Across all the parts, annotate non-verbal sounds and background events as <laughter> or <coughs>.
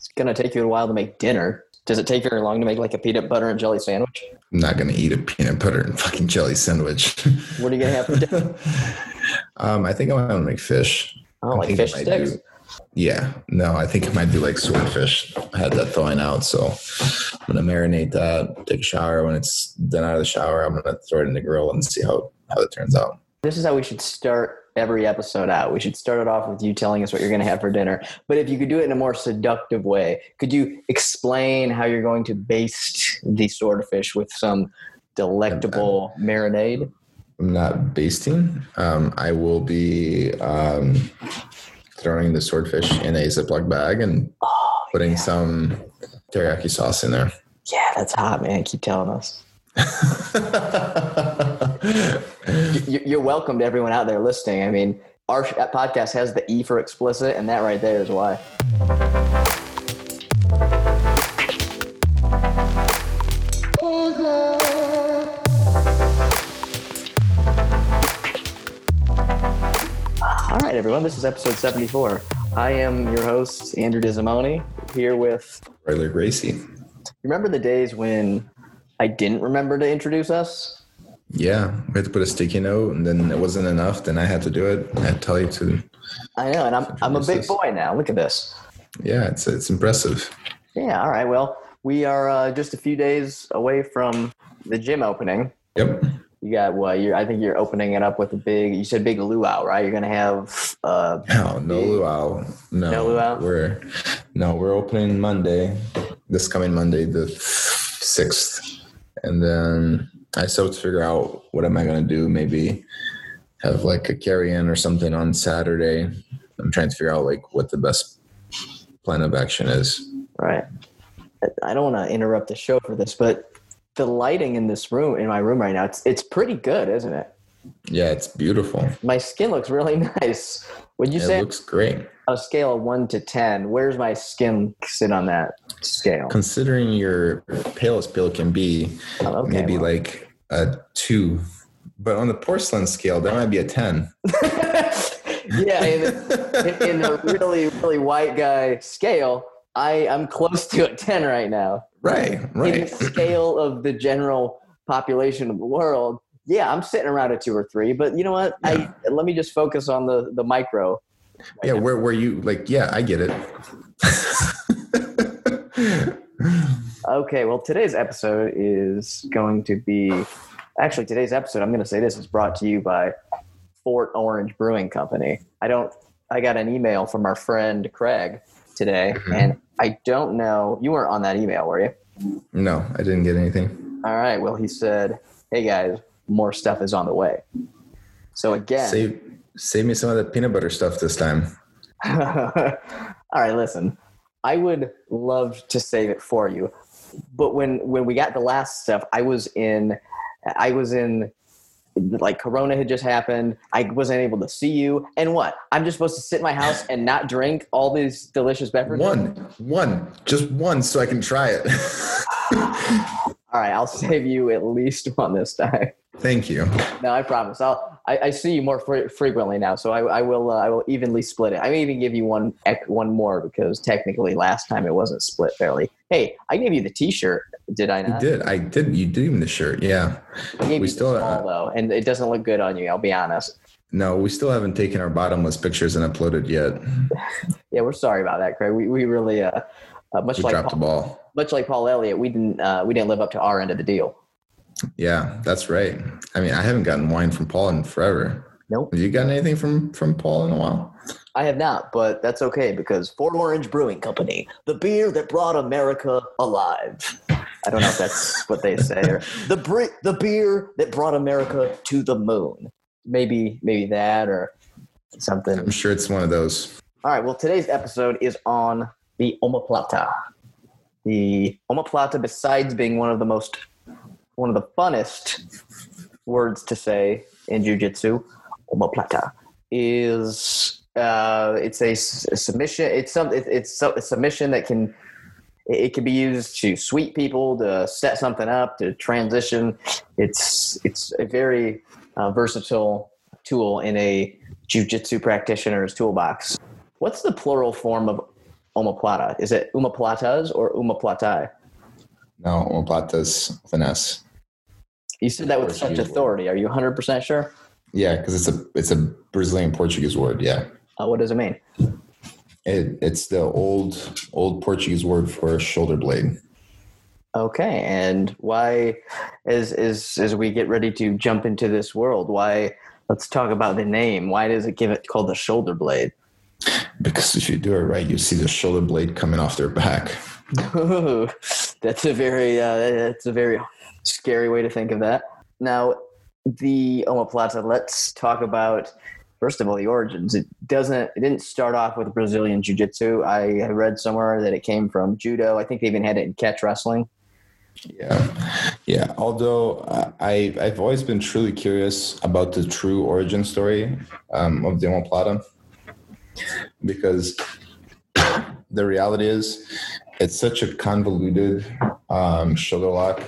It's gonna take you a while to make dinner. Does it take very long to make like a peanut butter and jelly sandwich? I'm not gonna eat a peanut butter and fucking jelly sandwich. What are you gonna have for dinner? <laughs> um, I think I want to make fish. Oh, I like fish sticks. do- yeah, no, I think I might do like swordfish. I had that thawing out, so I'm gonna marinate that. Take a shower. When it's done out of the shower, I'm gonna throw it in the grill and see how how it turns out. This is how we should start every episode out. We should start it off with you telling us what you're going to have for dinner. But if you could do it in a more seductive way, could you explain how you're going to baste the swordfish with some delectable marinade? I'm not basting. Um, I will be um, throwing the swordfish in a Ziploc bag and Oh, putting some teriyaki sauce in there. yeah, that's hot, man. Keep telling us. <laughs> You- You're welcome to everyone out there listening. I mean, our podcast has the E for explicit, and that right there is why. All right, everyone. This is episode 74. I am your host, Andrew Disimoni, here with. Riley Gracie. Remember the days when I didn't remember to introduce us? Yeah, we had to put a sticky note, and then it wasn't enough. Then I had to do it. I had to tell you to. I know, and I'm I'm a big us. boy now. Look at this. Yeah, it's it's impressive. Yeah. All right. Well, we are uh, just a few days away from the gym opening. Yep. You got what? You're, I think you're opening it up with a big. You said big luau, right? You're gonna have. Uh, No, no luau. No, No luau? We're no, we're opening Monday. This coming Monday, the sixth, and then I still have to figure out what am I going to do. Maybe have like a carry-in or something on Saturday. I'm trying to figure out like what the best plan of action is. right. I don't want to interrupt the show for this, but the lighting in this room, in my room right now, it's it's pretty good, isn't it? Yeah, it's beautiful. My skin looks really <laughs> nice. Would you It say looks great. on a scale of one to ten, where's my skin sit on that scale? Considering your palest bill can be, Oh, okay, maybe well. like a two. But on the porcelain scale, that might be a ten. <laughs> yeah, in, in, in the really, really white guy scale, I, I'm close to a 10 right now. Right, In right. the scale of the general population of the world, yeah, I'm sitting around a two or three. But you know what? I let me just focus on the the micro. Yeah, where where you like? Yeah, I get it. <laughs> Okay, well, today's episode is going to be actually today's episode. I'm going to say this is brought to you by Fort Orange Brewing Company. I don't. I got an email from our friend Craig today, Mhm. and I don't know. You weren't on that email, were you? no, I didn't get anything. All right. Well, he said, "Hey guys, more stuff is on the way." So again, Save save me some of the peanut butter stuff this time. <laughs> all right. Listen, I would love to save it for you, but when when we got the last stuff, I was in, I was in. Like Corona had just happened, I wasn't able to see you. And what? I'm just supposed to sit in my house and not drink all these delicious beverages. One, one, just one, so I can try it. <laughs> All right, I'll save you at least one this time. Thank you. No, I promise. I'll. I, I see you more fre- frequently now, so I, I will. Uh, I will evenly split it. I may even give you one one more because technically last time it wasn't split fairly. Hey, I gave you the T-shirt, did I You did. I did. You did even the shirt. Yeah. We still, the small uh, though, and it doesn't look good on you. I'll be honest. No, we still haven't taken our bottomless pictures and uploaded yet. <laughs> Yeah, we're sorry about that, Craig. We we really uh, uh much We like dropped the Paul, ball. much like Paul Elliott, we didn't uh, we didn't live up to our end of the deal. Yeah, that's right. I mean, I haven't gotten wine from Paul in forever. Nope. Have you gotten anything from from Paul in a while? I have not, but that's okay because Fort Orange Brewing Company, the beer that brought America alive. I don't know if that's <laughs> what they say. Or the bre- the beer that brought America to the moon. Maybe maybe that or something. I'm sure it's one of those. All right. Well, today's episode is on the omoplata. The omoplata, besides being one of the most one of the funnest words to say in jujitsu, omoplata is uh, it's a, a submission. It's some it, it's a submission that can it can be used to sweep people, to set something up, to transition. It's it's a very uh, versatile tool in a jujitsu practitioner's toolbox. What's the plural form of omoplata? Is it omoplatas or omoplatai? No, omoplatas with an S. You said that with such Portuguese word. authority. Are you 100% sure? Yeah, because it's a it's a Brazilian Portuguese word. Yeah, Uh, what does it mean? it, it's the old old Portuguese word for shoulder blade. Okay, and why, as as as we get ready to jump into this world, why? Let's talk about the name. Why does it give it called the shoulder blade? Because if you do it right, you see the shoulder blade coming off their back. Ooh, <laughs> that's a very uh, that's a very scary way to think of that. Now, the omoplata. Let's talk about first of all the origins. It doesn't. It didn't start off with Brazilian jiu-jitsu. I read somewhere that it came from judo. I think they even had it in catch wrestling. Yeah, yeah. Although I I've always been truly curious about the true origin story um, of the omoplata because <coughs> the reality is it's such a convoluted um, shoulder lock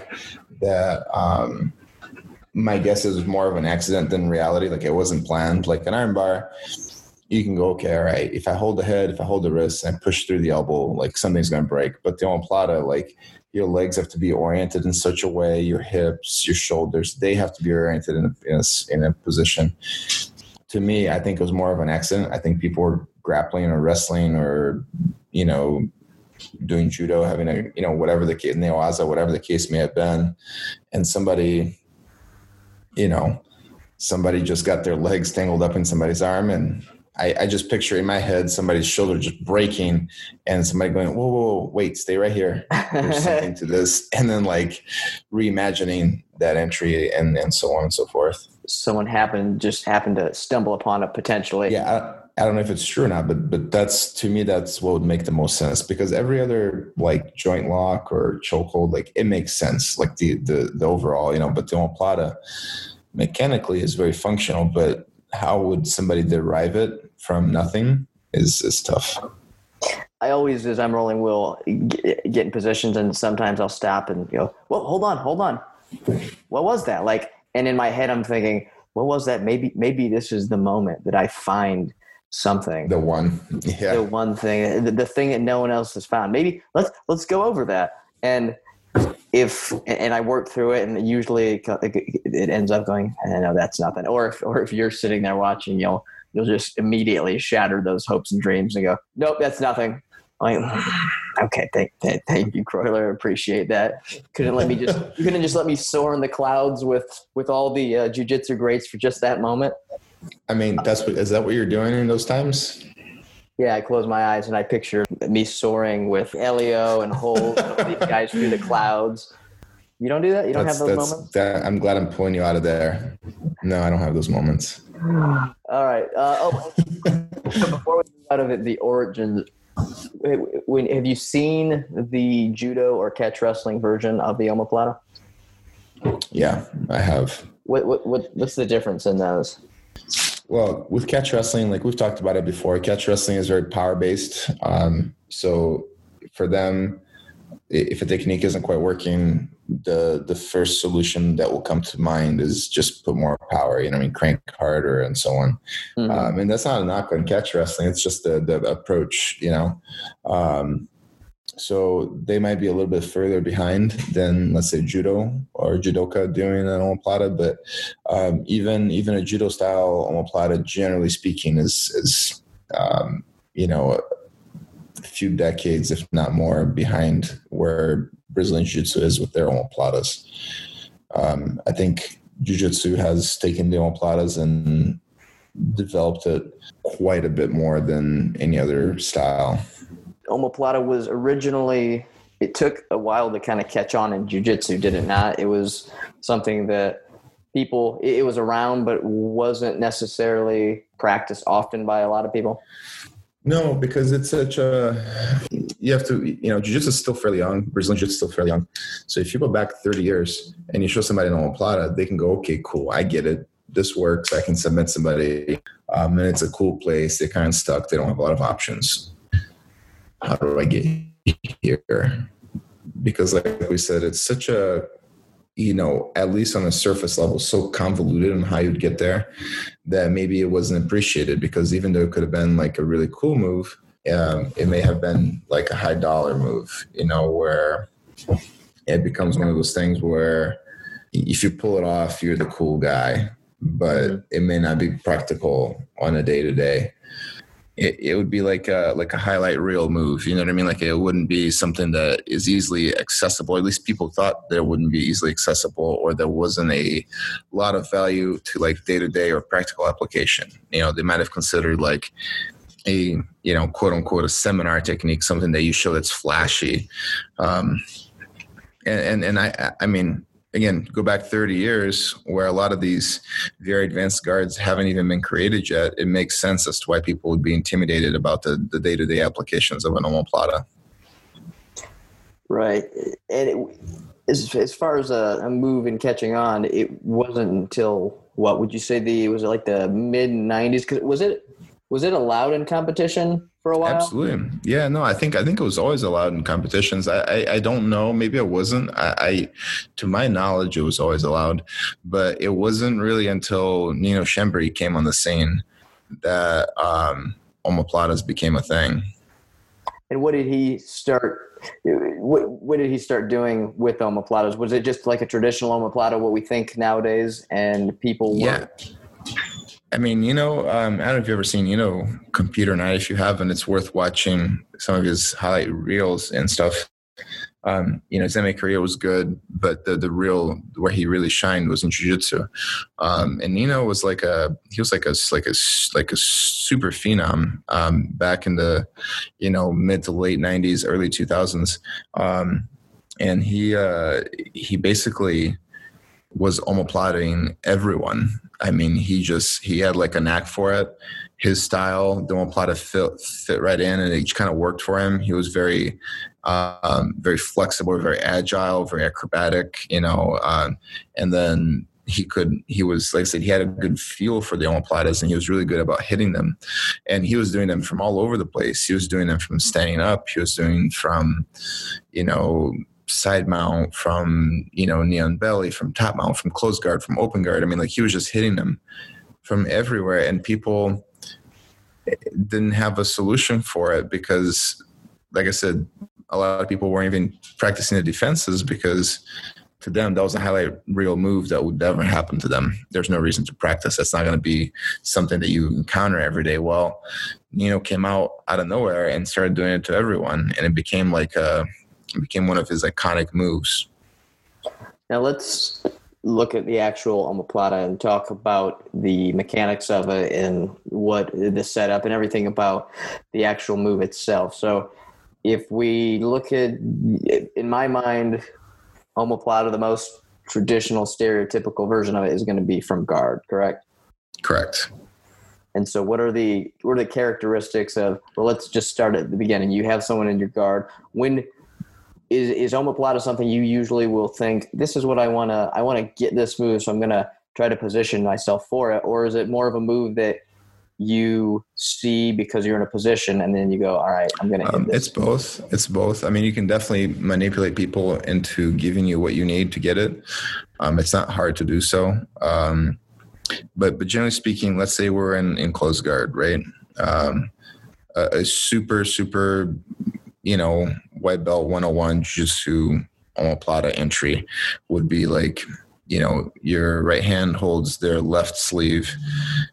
that um, my guess is more of an accident than reality. Like it wasn't planned. Like an armbar, you can go, okay, all right. If I hold the head, if I hold the wrist, and push through the elbow, like something's gonna break. But the omoplata, like your legs have to be oriented in such a way, your hips, your shoulders, they have to be oriented in a, in a, in a position. To me, I think it was more of an accident. I think people were grappling or wrestling or, you know, doing judo, having a, you know, whatever the case, newaza, whatever the case may have been. And somebody, you know, somebody just got their legs tangled up in somebody's arm and I, I just picture in my head somebody's shoulder just breaking and somebody going, whoa, whoa, whoa wait, stay right here. There's <laughs> something to this. And then like reimagining that entry and, and so on and so forth. Someone happened just happened to stumble upon it potentially. Yeah. I, I don't know if it's true or not, but, but that's to me, that's what would make the most sense because every other like joint lock or chokehold, like it makes sense, like the, the, the overall, you know, but the omoplata mechanically is very functional, but how would somebody derive it from nothing is, is tough. I always, as I'm rolling, will get, in positions, and sometimes I'll stop and go, "Well, hold on, hold on. What was that?" Like, and in my head, I'm thinking, "What was that? Maybe, maybe this is the moment that I find something, The one. Yeah. the one thing, the, the thing that no one else has found. Maybe let's let's go over that." And if and I work through it, and usually it, ends up going, "I know that's nothing." Or if or if you're sitting there watching, you'll you'll just immediately shatter those hopes and dreams and go, "Nope, that's nothing." Like, <sighs> okay, thank, thank, thank you, Croyler. Appreciate that. Couldn't let me just you <laughs> couldn't just let me soar in the clouds with with all the uh, jujitsu greats for just that moment. I mean, that's what, is that what you're doing in those times? Yeah, I close my eyes and I picture me soaring with Helio and Holt, these guys through the clouds. You don't do that. You don't that's, have those moments. That, I'm glad I'm pulling you out of there. No, I don't have those moments. <sighs> All right. Uh, oh, so before we move out of it, the origins. When have you seen the judo or catch wrestling version of the omoplata? Yeah, I have. What, what, what what's the difference in those? Well, with catch wrestling, like we've talked about it before, catch wrestling is very power based. Um, so for them, if a technique isn't quite working, the the first solution that will come to mind is just put more power. You know, I mean, crank harder and so on. Mhm. Um, and that's not a knock on catch wrestling. It's just the, the approach, you know. Um, so they might be a little bit further behind than, let's say, judo or judoka doing an omoplata. But um, even even a judo style omoplata, generally speaking, is is um, you know a few decades, if not more, behind where Brazilian jiu-jitsu is with their omoplatas. Um, I think jiu-jitsu has taken the omoplatas and developed it quite a bit more than any other style. Omoplata was originally it took a while to kind of catch on in jiu-jitsu did it not it was something that people it was around but wasn't necessarily practiced often by a lot of people No, because it's such a you have to you know jiu-jitsu is still fairly young. Brazilian jiu-jitsu is still fairly young. So if you go back 30 years and you show somebody an omoplata, they can go, okay, cool, I get it. This works. I can submit somebody, um, and it's a cool place. They're kind of stuck. They don't have a lot of options. How do I get here? Because, like we said, it's such a you know, at least on a surface level, so convoluted on how you'd get there that maybe it wasn't appreciated because even though it could have been like a really cool move, um, it may have been like a high dollar move, you know, where it becomes one of those things where if you pull it off, you're the cool guy, but it may not be practical on a day to day. It would be like a like a highlight reel move. You know what I mean? Like it wouldn't be something that is easily accessible. At least people thought there wouldn't be easily accessible, or there wasn't a lot of value to like day to day or practical application. You know, they might have considered like a you know quote unquote a seminar technique, something that you show that's flashy. Um, and, and and I I mean again go back 30 years where a lot of these very advanced guards haven't even been created yet it makes sense as to why people would be intimidated about the, the day-to-day applications of an omoplata. Right. And it, as, as far as a, a move and catching on it wasn't until what would you say the was it like the mid 90s was it was it allowed in competition for a while? Absolutely. Yeah, no, I think I think it was always allowed in competitions. I I, I don't know. Maybe it wasn't. I, I, to my knowledge, it was always allowed, but it wasn't really until Nino Schembri came on the scene that um, omoplatas became a thing. And what did he start? What, what did he start doing with omoplatas? Was it just like a traditional omoplata, what we think nowadays, and people? Yeah. I mean, you know, um, I don't know if you've ever seen, you know, Computer Night. If you haven't, it's worth watching some of his highlight reels and stuff. Um, you know, his MMA career was good, but the the real where he really shined was in jiu-jitsu. Um, and Nino was like a he was like a like a like a super phenom um, back in the you know mid to late '90s, early 2000s, um, and he uh, he basically was omoplating everyone. I mean, he just he had like a knack for it. His style, the omoplata fit fit right in, and it kind of worked for him. He was very, um, very flexible, very agile, very acrobatic. You know, um, and then he could he was like I said he had a good feel for the omoplatas and he was really good about hitting them and he was doing them from all over the place he was doing them from standing up he was doing from you know side mount, from you know knee on belly, from top mount, from close guard, from open guard. I mean, like he was just hitting them from everywhere, and people didn't have a solution for it because, like I said, a lot of people weren't even practicing the defenses because to them that was a highlight reel move that would never happen to them. There's no reason to practice. That's not going to be something that you encounter every day. Well, Nino came out out of nowhere and started doing it to everyone, and it became like a it became one of his iconic moves. Now let's look at the actual omoplata and talk about the mechanics of it and what the setup and everything about the actual move itself. So if we look at, in my mind, omoplata, the most traditional stereotypical version of it is going to be from guard, correct? Correct. And so, what are the what are the characteristics of? Well, let's just start at the beginning. You have someone in your guard. When is is omoplata something you usually will think this is what I want to I want to get this move so I'm going to try to position myself for it. Or is it more of a move that you see because you're in a position and then you go all right i'm gonna um, it's both. It's both. I mean you can definitely manipulate people into giving you what you need to get it. Um, it's not hard to do so. Um, but but generally speaking let's say we're in in close guard right? Um, a, a super super you know, white belt 101 jiu-jitsu omoplata entry would be like, you know, your right hand holds their left sleeve,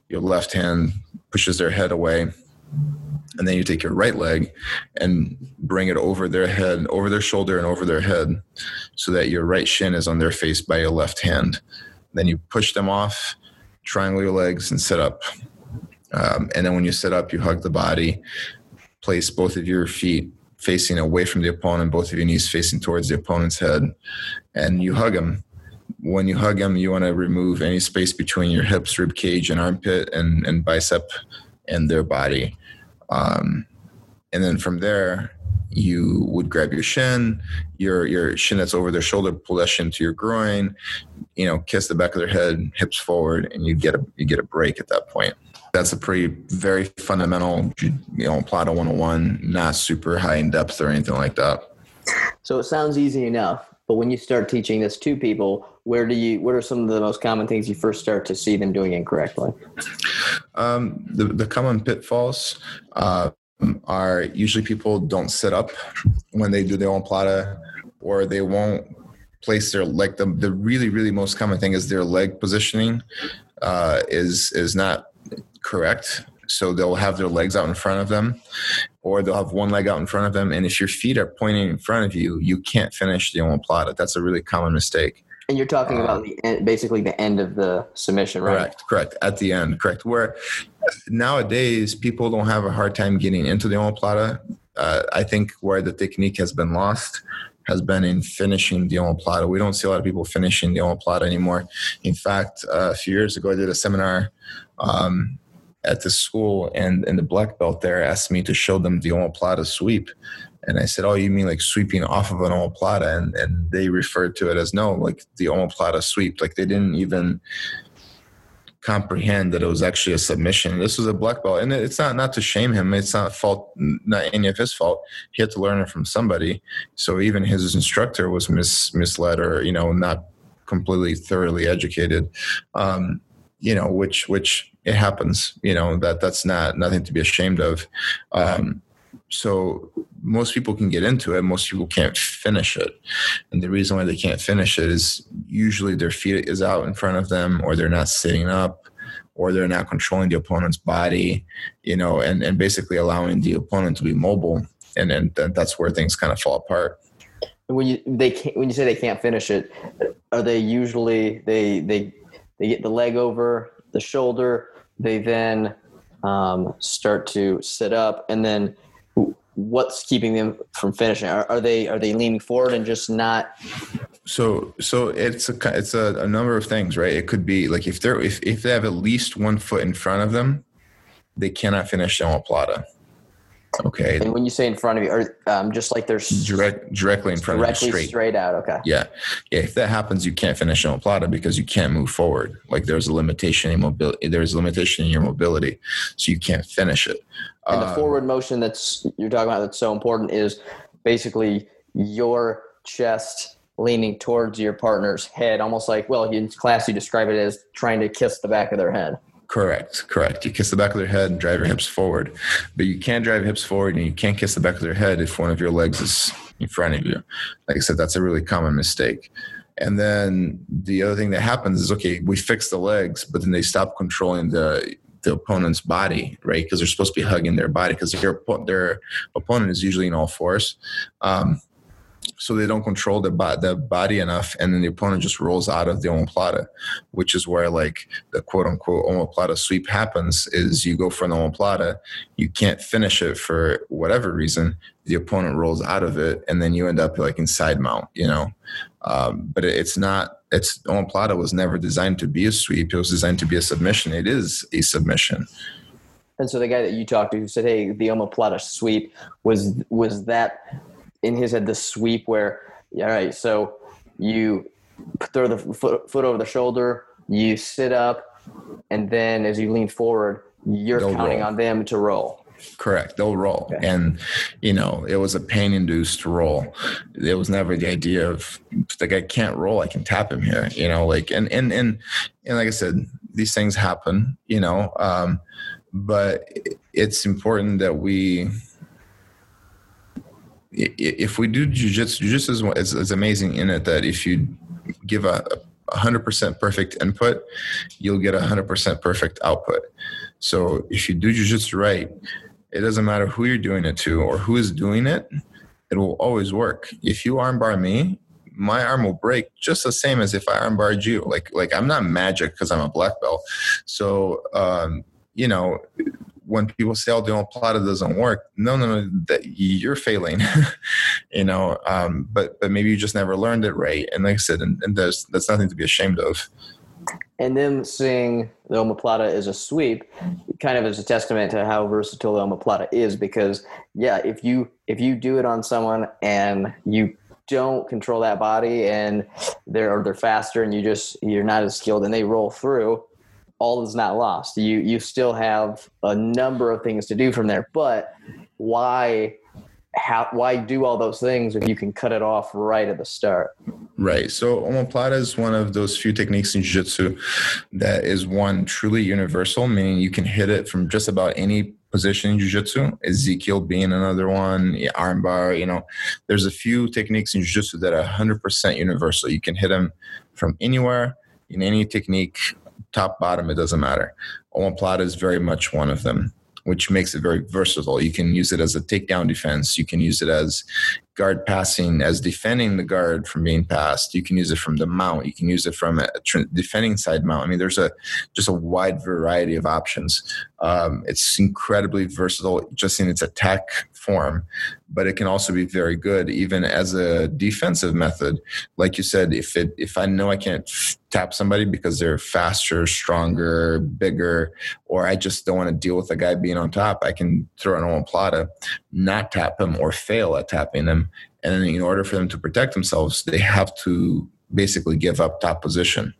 your left hand pushes their head away, and then you take your right leg and bring it over their head, over their shoulder and over their head so that your right shin is on their face by your left hand. Then you push them off, triangle your legs and sit up. Um, and then when you sit up, you hug the body, place both of your feet facing away from the opponent, both of your knees facing towards the opponent's head, and you hug him. When you hug him, you want to remove any space between your hips, rib cage, and armpit, and, and bicep, and their body. Um, and then from there, you would grab your shin, your your shin that's over their shoulder, pull that shin to your groin, you know, kiss the back of their head, hips forward, and you get a you get a break at that point that's a pretty very fundamental you know plata 101 not super high in depth or anything like that. So it sounds easy enough but when you start teaching this to people where do you what are some of the most common things you first start to see them doing incorrectly? Um, the, the common pitfalls uh, are usually people don't sit up when they do their omoplata, or they won't place their like the the really really most common thing is their leg positioning uh, is is not correct. So they'll have their legs out in front of them, or they'll have one leg out in front of them. And if your feet are pointing in front of you, you can't finish the omoplata. That's a really common mistake. And you're talking Um, about the end, basically the end of the submission, right? Correct, correct. At the end, correct. Where nowadays people don't have a hard time getting into the omoplata. Uh, I think where the technique has been lost has been in finishing the omoplata. We don't see a lot of people finishing the omoplata anymore. In fact, uh, a few years ago, I did a seminar um, at the school, and, and the black belt there asked me to show them the omoplata sweep. And I said, "Oh, you mean like sweeping off of an omoplata?" And and they referred to it as no, like the omoplata sweep. Like they didn't even comprehend that it was actually a submission. This was a black belt, and it's not not to shame him. It's not fault, not any of his fault. He had to learn it from somebody. So even his instructor was mis, misled, or you know, not completely thoroughly educated. Um, you know, which which it happens. You know that that's not nothing to be ashamed of. Um, so most people can get into it most people can't finish it and the reason why they can't finish it is usually their feet is out in front of them or they're not sitting up or they're not controlling the opponent's body you know and, and basically allowing the opponent to be mobile and and that's where things kind of fall apart When you they can't, when you say they can't finish it, are they usually they they they get the leg over the shoulder? They then um, start to sit up, and then what's keeping them from finishing? Are, are they are they leaning forward and just not? so so it's a it's a, a number of things right it could be like if they're if, if they have at least one foot in front of them they cannot finish the omoplata okay And when you say in front of you, or um, just like they're direct directly in front of directly you straight straight out? Okay. Yeah. yeah. If that happens, you can't finish an omoplata because you can't move forward. Like there's a limitation in mobility. There's a limitation in your mobility, so you can't finish it. And the Um, forward motion that's you're talking about that's so important is basically your chest leaning towards your partner's head, almost like well, in class you describe it as trying to kiss the back of their head. Correct. Correct. You kiss the back of their head and drive your hips forward, but you can't drive hips forward and you can't kiss the back of their head if one of your legs is in front of you. Like I said, that's a really common mistake. And then the other thing that happens is okay, we fix the legs, but then they stop controlling the the opponent's body, right? Because they're supposed to be hugging their body because their their opponent is usually in all fours. Um, so they don't control the, the body enough, and then the opponent just rolls out of the omoplata, which is where like the quote unquote omoplata sweep happens. Is you go for an omoplata, you can't finish it for whatever reason, the opponent rolls out of it, and then you end up like in side mount, you know. Um, but it's not. It's omoplata was never designed to be a sweep. It was designed to be a submission. It is a submission. And so the guy that you talked to who said, "Hey, the omoplata sweep was was that in his head the sweep where all right, so you throw the foot, foot over the shoulder, you sit up, and then as you lean forward, you're They'll counting roll. on them to roll." Correct. They'll roll. Okay. And, you know, it was a pain induced roll. It was never the idea of like i can't roll, I can tap him here, you know, like, and, and, and, and like I said, these things happen, you know, um, but it's important that we, if we do jujitsu, jujitsu is, is, amazing in it that if you give a, a hundred percent perfect input, you'll get a hundred percent perfect output. So if you do jujitsu right, it doesn't matter who you're doing it to or who is doing it, it will always work. If you armbar me, my arm will break just the same as if I armbarred you. Like like I'm not magic because I'm a black belt. So um, you know, when people say, "Oh, the omoplata doesn't work," no, no, no, that you're failing. <laughs> you know, um, but but maybe you just never learned it right. And like I said, and, and there's that's nothing to be ashamed of. And them seeing the omoplata as a sweep kind of is a testament to how versatile the omoplata is because yeah, if you if you do it on someone and you don't control that body and they're they're faster and you just you're not as skilled and they roll through, all is not lost. You you still have a number of things to do from there. But why how why do all those things if you can cut it off right at the start? Right. So omoplata is one of those few techniques in jiu-jitsu that is one truly universal, meaning you can hit it from just about any position in jiu-jitsu ezekiel being another one armbar you know there's a few techniques in jiu-jitsu that are 100% universal you can hit them from anywhere in any technique top bottom it doesn't matter omoplata is very much one of them which makes it very versatile. You can use it as a takedown defense. You can use it as guard passing, as defending the guard from being passed. You can use it from the mount. You can use it from a defending side mount. I mean, there's a just a wide variety of options. Um, it's incredibly versatile just in its attack form, but it can also be very good even as a defensive method. Like you said, if it if I know I can't tap somebody because they're faster, stronger, bigger, or I just don't want to deal with a guy being on top, I can throw an omoplata, not tap him or fail at tapping them. And in order for them to protect themselves, they have to basically give up top position.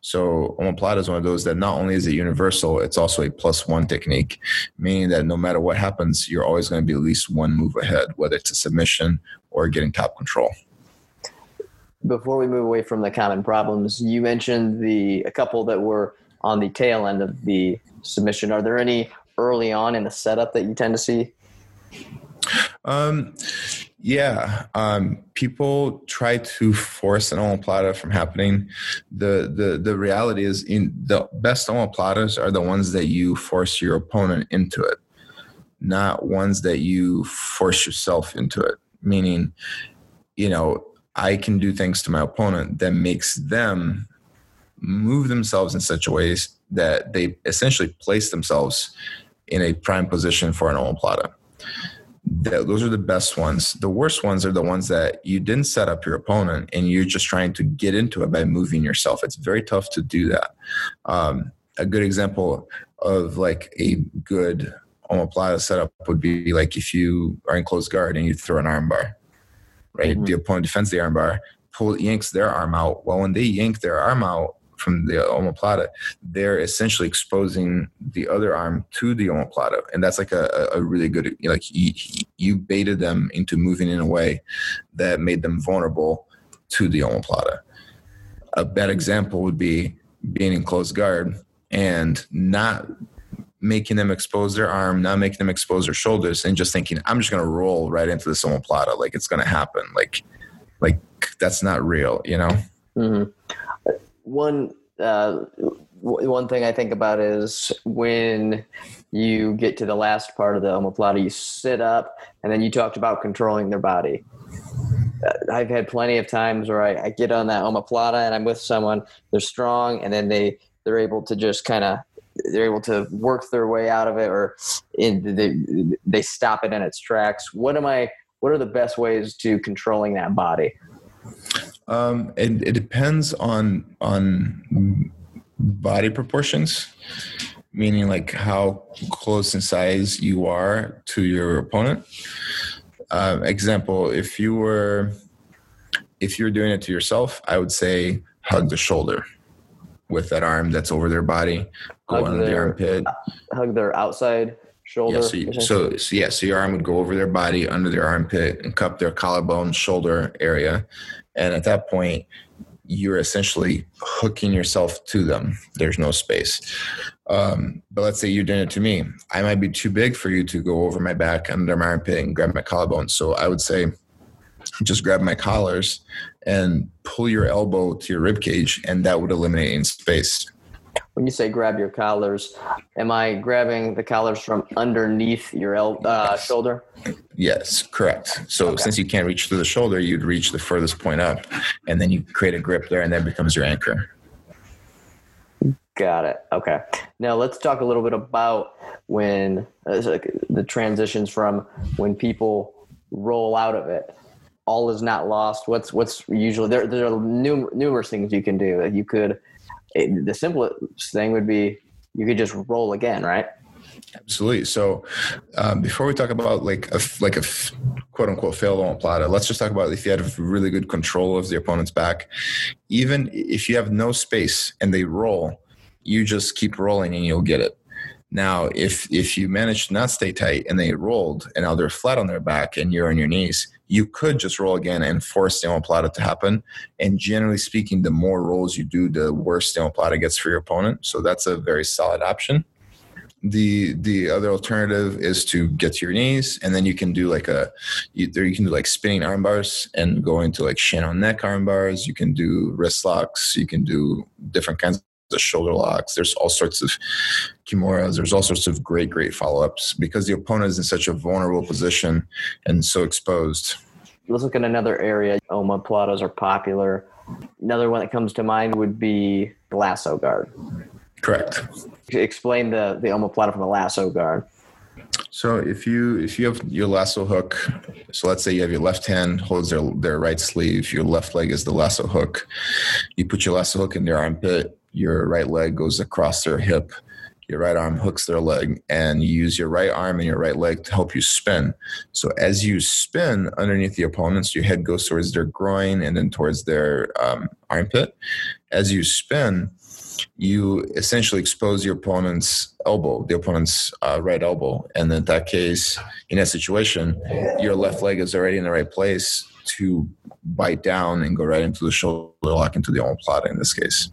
So omoplata is one of those that not only is it universal, it's also a plus one technique, meaning that no matter what happens, you're always going to be at least one move ahead, whether it's a submission or getting top control. Before we move away from the common problems, you mentioned the a couple that were on the tail end of the submission. Are there any early on in the setup that you tend to see? Um, yeah, um, people try to force an omoplata from happening. The the the reality is, in the best omoplatas are the ones that you force your opponent into it, not ones that you force yourself into it. Meaning, you know, I can do things to my opponent that makes them move themselves in such a ways that they essentially place themselves in a prime position for an omoplata those are the best ones. The worst ones are the ones that you didn't set up your opponent and you're just trying to get into it by moving yourself. It's very tough to do that. Um, a good example of like a good omoplata setup would be like if you are in close guard and you throw an armbar, right? Mm-hmm. The opponent defends the armbar, pull yanks their arm out. Well, when they yank their arm out, from the omoplata, they're essentially exposing the other arm to the omoplata, and that's like a, a really good like you, you baited them into moving in a way that made them vulnerable to the omoplata. A bad example would be being in close guard and not making them expose their arm, not making them expose their shoulders, and just thinking, I'm just gonna roll right into this omoplata, like it's gonna happen. Like, like that's not real, you know. Mm-hmm one uh, one thing I think about is when you get to the last part of the omoplata, you sit up, and then you talked about controlling their body. Uh, I've had plenty of times where I, I get on that omoplata and I'm with someone, they're strong, and then they they're able to just kind of they're able to work their way out of it, or in, they they stop it in its tracks. What am I? What are the best ways to controlling that body? Um, it, it depends on on body proportions, meaning like how close in size you are to your opponent. Uh, example: If you were if you're doing it to yourself, I would say hug the shoulder with that arm that's over their body, go hug under their, the armpit, hug their outside shoulder. Yeah, so, you, so, so yeah, so your arm would go over their body, under their armpit, and cup their collarbone, shoulder area, and at that point, you're essentially hooking yourself to them. There's no space. Um, but let's say you're doing it to me. I might be too big for you to go over my back under my armpit and grab my collarbone. So I would say just grab my collars and pull your elbow to your rib cage, and that would eliminate any space when you say grab your collars, am I grabbing the collars from underneath your el- uh, shoulder? Yes, correct. So okay. since you can't reach through the shoulder, you'd reach the furthest point up, and then you create a grip there, and that becomes your anchor. Got it. Okay. Now let's talk a little bit about when uh, the transitions from when people roll out of it. All is not lost. What's what's usually there? There are numerous things you can do. You could it, the simplest thing would be you could just roll again, right? Absolutely. So, um, before we talk about like a like a quote unquote failed omoplata, let's just talk about if you had really good control of the opponent's back. Even if you have no space and they roll, you just keep rolling and you'll get it. Now, if if you manage to not stay tight and they rolled and now they're flat on their back and you're on your knees, you could just roll again and force the omoplata to happen. And generally speaking, the more rolls you do, the worse the omoplata gets for your opponent. So that's a very solid option. the the other alternative is to get to your knees and then you can do like a either you can do like spinning arm bars and go into like shin on neck arm bars you can do wrist locks you can do different kinds of shoulder locks. There's all sorts of kimuras. There's all sorts of great great follow-ups. Because the opponent is in such a vulnerable position and so exposed. Let's look at another area omoplatas are popular. Another one that comes to mind would be the lasso guard. Correct. Explain the the omoplata from the lasso guard. So if you if you have your lasso hook, so let's say you have your left hand holds their their right sleeve, your left leg is the lasso hook. You put your lasso hook in their armpit, your right leg goes across their hip, your right arm hooks their leg, and you use your right arm and your right leg to help you spin. So as you spin underneath the opponents, your head goes towards their groin and then towards their um, armpit. As you spin, you essentially expose your opponent's elbow, the opponent's uh, right elbow. And in that case, in that situation, your left leg is already in the right place to bite down and go right into the shoulder lock into the omoplata in this case.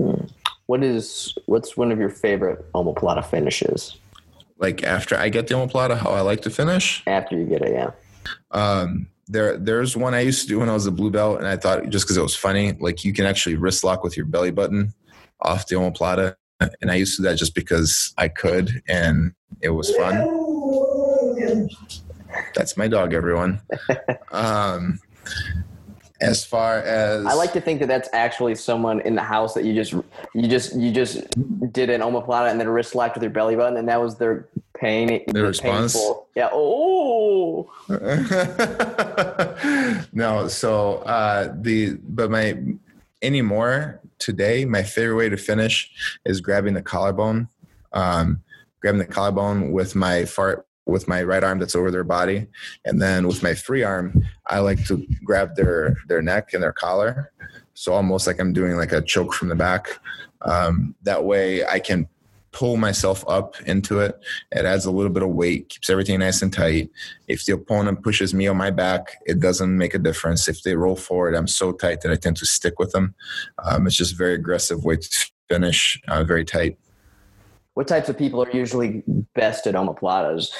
Hmm. What is what's one of your favorite omoplata finishes? Like after I get the omoplata, how I like to finish? After you get it, yeah. Um, there there's one I used to do when I was a blue belt, and I thought just because it was funny, like you can actually wrist lock with your belly button off the omoplata, and I used to do that just because I could, and it was fun. That's my dog, everyone. <laughs> um, as far as I like to think that that's actually someone in the house that you just you just you just did an omoplata and then a wrist lock with your belly button, and that was their pain. their response. Painful. Yeah. Oh. <laughs> no. So uh, the but my anymore today, my favorite way to finish is grabbing the collarbone. Um, grabbing the collarbone with my fart with my right arm that's over their body and then with my free arm i like to grab their their neck and their collar so almost like i'm doing like a choke from the back um, that way i can pull myself up into it. It adds a little bit of weight, keeps everything nice and tight. If the opponent pushes me on my back, it doesn't make a difference. If they roll forward, I'm so tight that I tend to stick with them. Um, it's just a very aggressive way to finish, uh, very tight what types of people are usually best at omoplatas?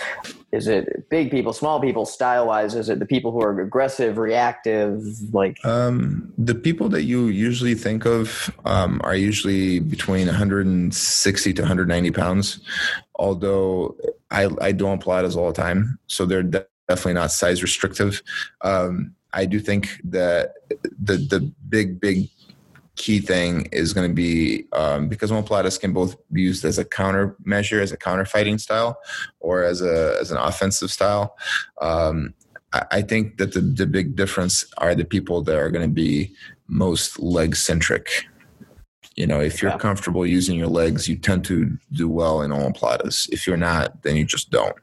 Is it big people, small people, style wise? Is it the people who are aggressive, reactive? Like um, the people that you usually think of um, are usually between 160 to 190 pounds. Although I, I do omoplatas all the time, so they're definitely not size restrictive. Um, I do think that the the big big key thing is going to be um, because omoplatas can both be used as a counter measure, as a counter fighting style, or as a as an offensive style. Um, I, I, think that the, the big difference are the people that are going to be most leg centric. You know, if you're yeah. comfortable using your legs, you tend to do well in omoplatas. If you're not, then you just don't.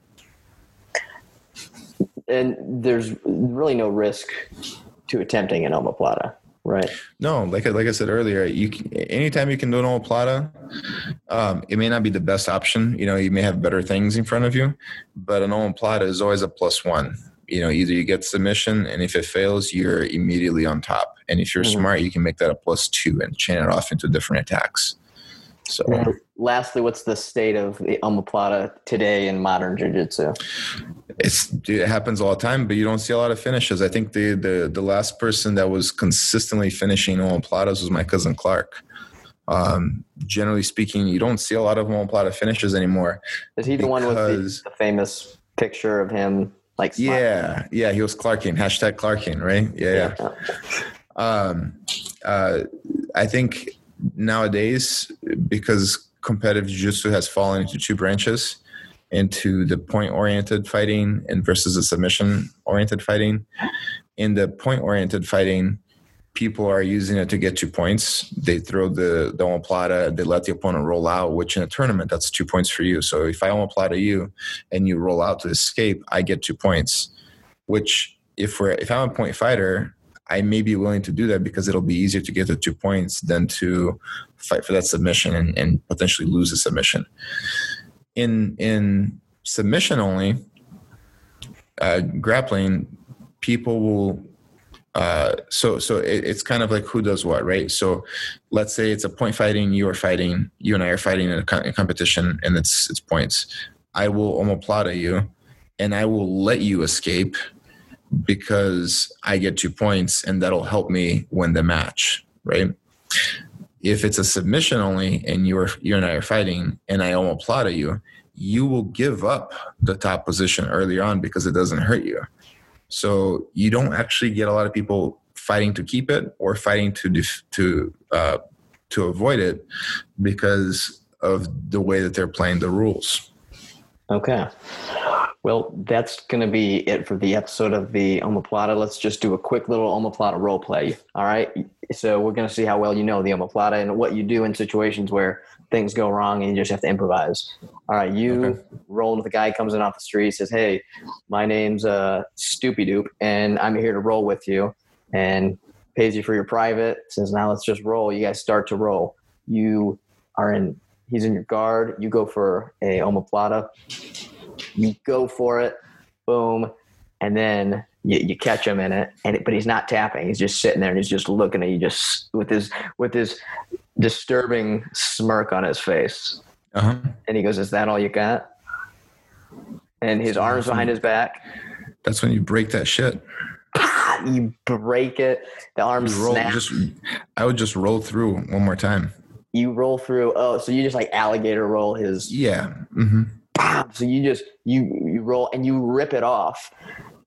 And there's really no risk to attempting an omoplata. Right. No, like like I said earlier, you can, anytime you can do an omoplata, um, it may not be the best option. You know, you may have better things in front of you, but an omoplata is always a plus one. You know, either you get submission, and if it fails, you're immediately on top. And if you're mm-hmm. smart, you can make that a plus two and chain it off into different attacks. So, lastly, what's the state of the omoplata today in modern jiu-jitsu? It's it happens all the time, but you don't see a lot of finishes. I think the the the last person that was consistently finishing omoplatas was my cousin Clark. Um, generally speaking, you don't see a lot of omoplata finishes anymore. Is he the one with the, the famous picture of him? Like smiling? yeah, yeah, he was Clarking. Hashtag Clarking, right? Yeah, yeah. yeah. Um, uh, I think nowadays because competitive jiu-jitsu has fallen into two branches into the point oriented fighting and versus the submission oriented fighting. In the point oriented fighting people are using it to get two points. They throw the the omoplata they let the opponent roll out which in a tournament that's two points for you. So if i omoplata you and you roll out to escape i get two points which if we're if i'm a point fighter I may be willing to do that because it'll be easier to get the two points than to fight for that submission and, and potentially lose a submission. In in submission only, uh, grappling, people will uh, so so it, it's kind of like who does what, right? So let's say it's a point fighting. You are fighting. You and I are fighting in a, co- competition, and it's it's points. I will omoplata you, and I will let you escape because I get two points, and that'll help me win the match, right? If it's a submission only, and you're you and I are fighting, and I omoplata you, you will give up the top position early on because it doesn't hurt you. So you don't actually get a lot of people fighting to keep it or fighting to def- to uh, to avoid it because of the way that they're playing the rules. Okay. Well, that's going to be it for the episode of the omoplata. Let's just do a quick little omoplata role play. All right. So we're going to see how well you know the omoplata and what you do in situations where things go wrong and you just have to improvise. All right. You Okay. roll with the guy comes in off the street, says, Hey, my name's uh, Stoopy Doop, and I'm here to roll with you. And pays you for your private. Says, Now let's just roll. You guys start to roll. You are in, he's in your guard. You go for a omoplata you go for it, boom, and then you, you catch him in it, and it, but he's not tapping. He's just sitting there and he's just looking at you, just with his with his disturbing smirk on his face. Uh-huh. And he goes, "Is that all you got?" And his arms behind his back. That's when you break that shit. You break it. The arms roll, snaps. just I would just roll through one more time. you roll through. Oh, so you just like alligator roll his Yeah. hmm bam. So you just you you roll and you rip it off,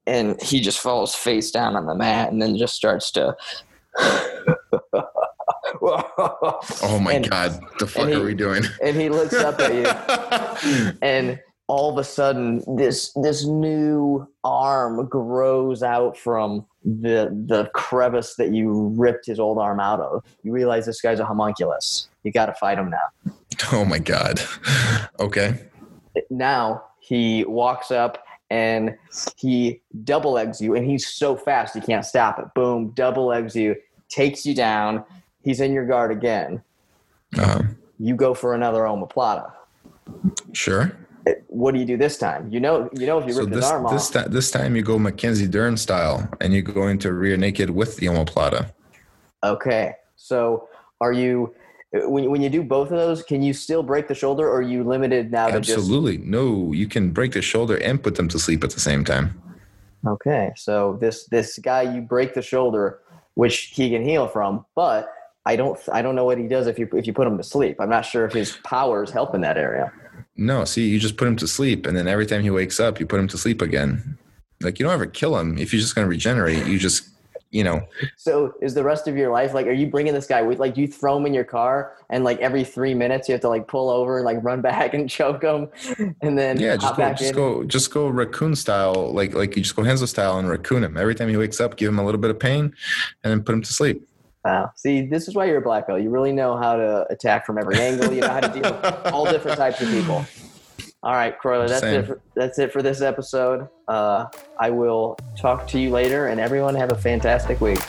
and he just falls face down on the mat, and then just starts to. <laughs> Oh my And- god, the fuck he- are we doing? And he looks up at you, <laughs> and all of a sudden, this this new arm grows out from the the crevice that you ripped his old arm out of. You realize this guy's a homunculus. You got to fight him now. oh my god. Okay. Now he walks up and he double legs you and he's so fast you can't stop it. Boom double legs you takes you down. He's in your guard again. Uh, you go for another omoplata sure. what do you do this time? You know you know if you So rip this his arm this off. ti- this time you go Mackenzie Dern style and you go into rear naked with the omoplata. okay. So are you when, when you do both of those can you still break the shoulder or are you limited now to just Absolutely. No, you can break the shoulder and put them to sleep at the same time. Okay, so this this guy you break the shoulder, which he can heal from, but I don't I don't know what he does if you if you put him to sleep. I'm not sure if his powers help in that area. No, see, you just put him to sleep, and then every time he wakes up, you put him to sleep again. Like you don't ever kill him. If you're just going to regenerate, you just, you know, So is the rest of your life like? Are you bringing this guy with? Like, do you throw him in your car and like every three minutes you have to like pull over and like run <laughs> back and choke him, and then yeah, just go, back just in? go, just go raccoon style. Like, like you just go Hansel style and raccoon him. Every time he wakes up, give him a little bit of pain, and then put him to sleep. Wow. See, this is why you're a black belt. You really know how to attack from every angle. You know how to deal with all different types of people. <laughs> All right, Croyler, that's Same. it. For, that's it for this episode. Uh, I will talk to you later, and everyone have a fantastic week.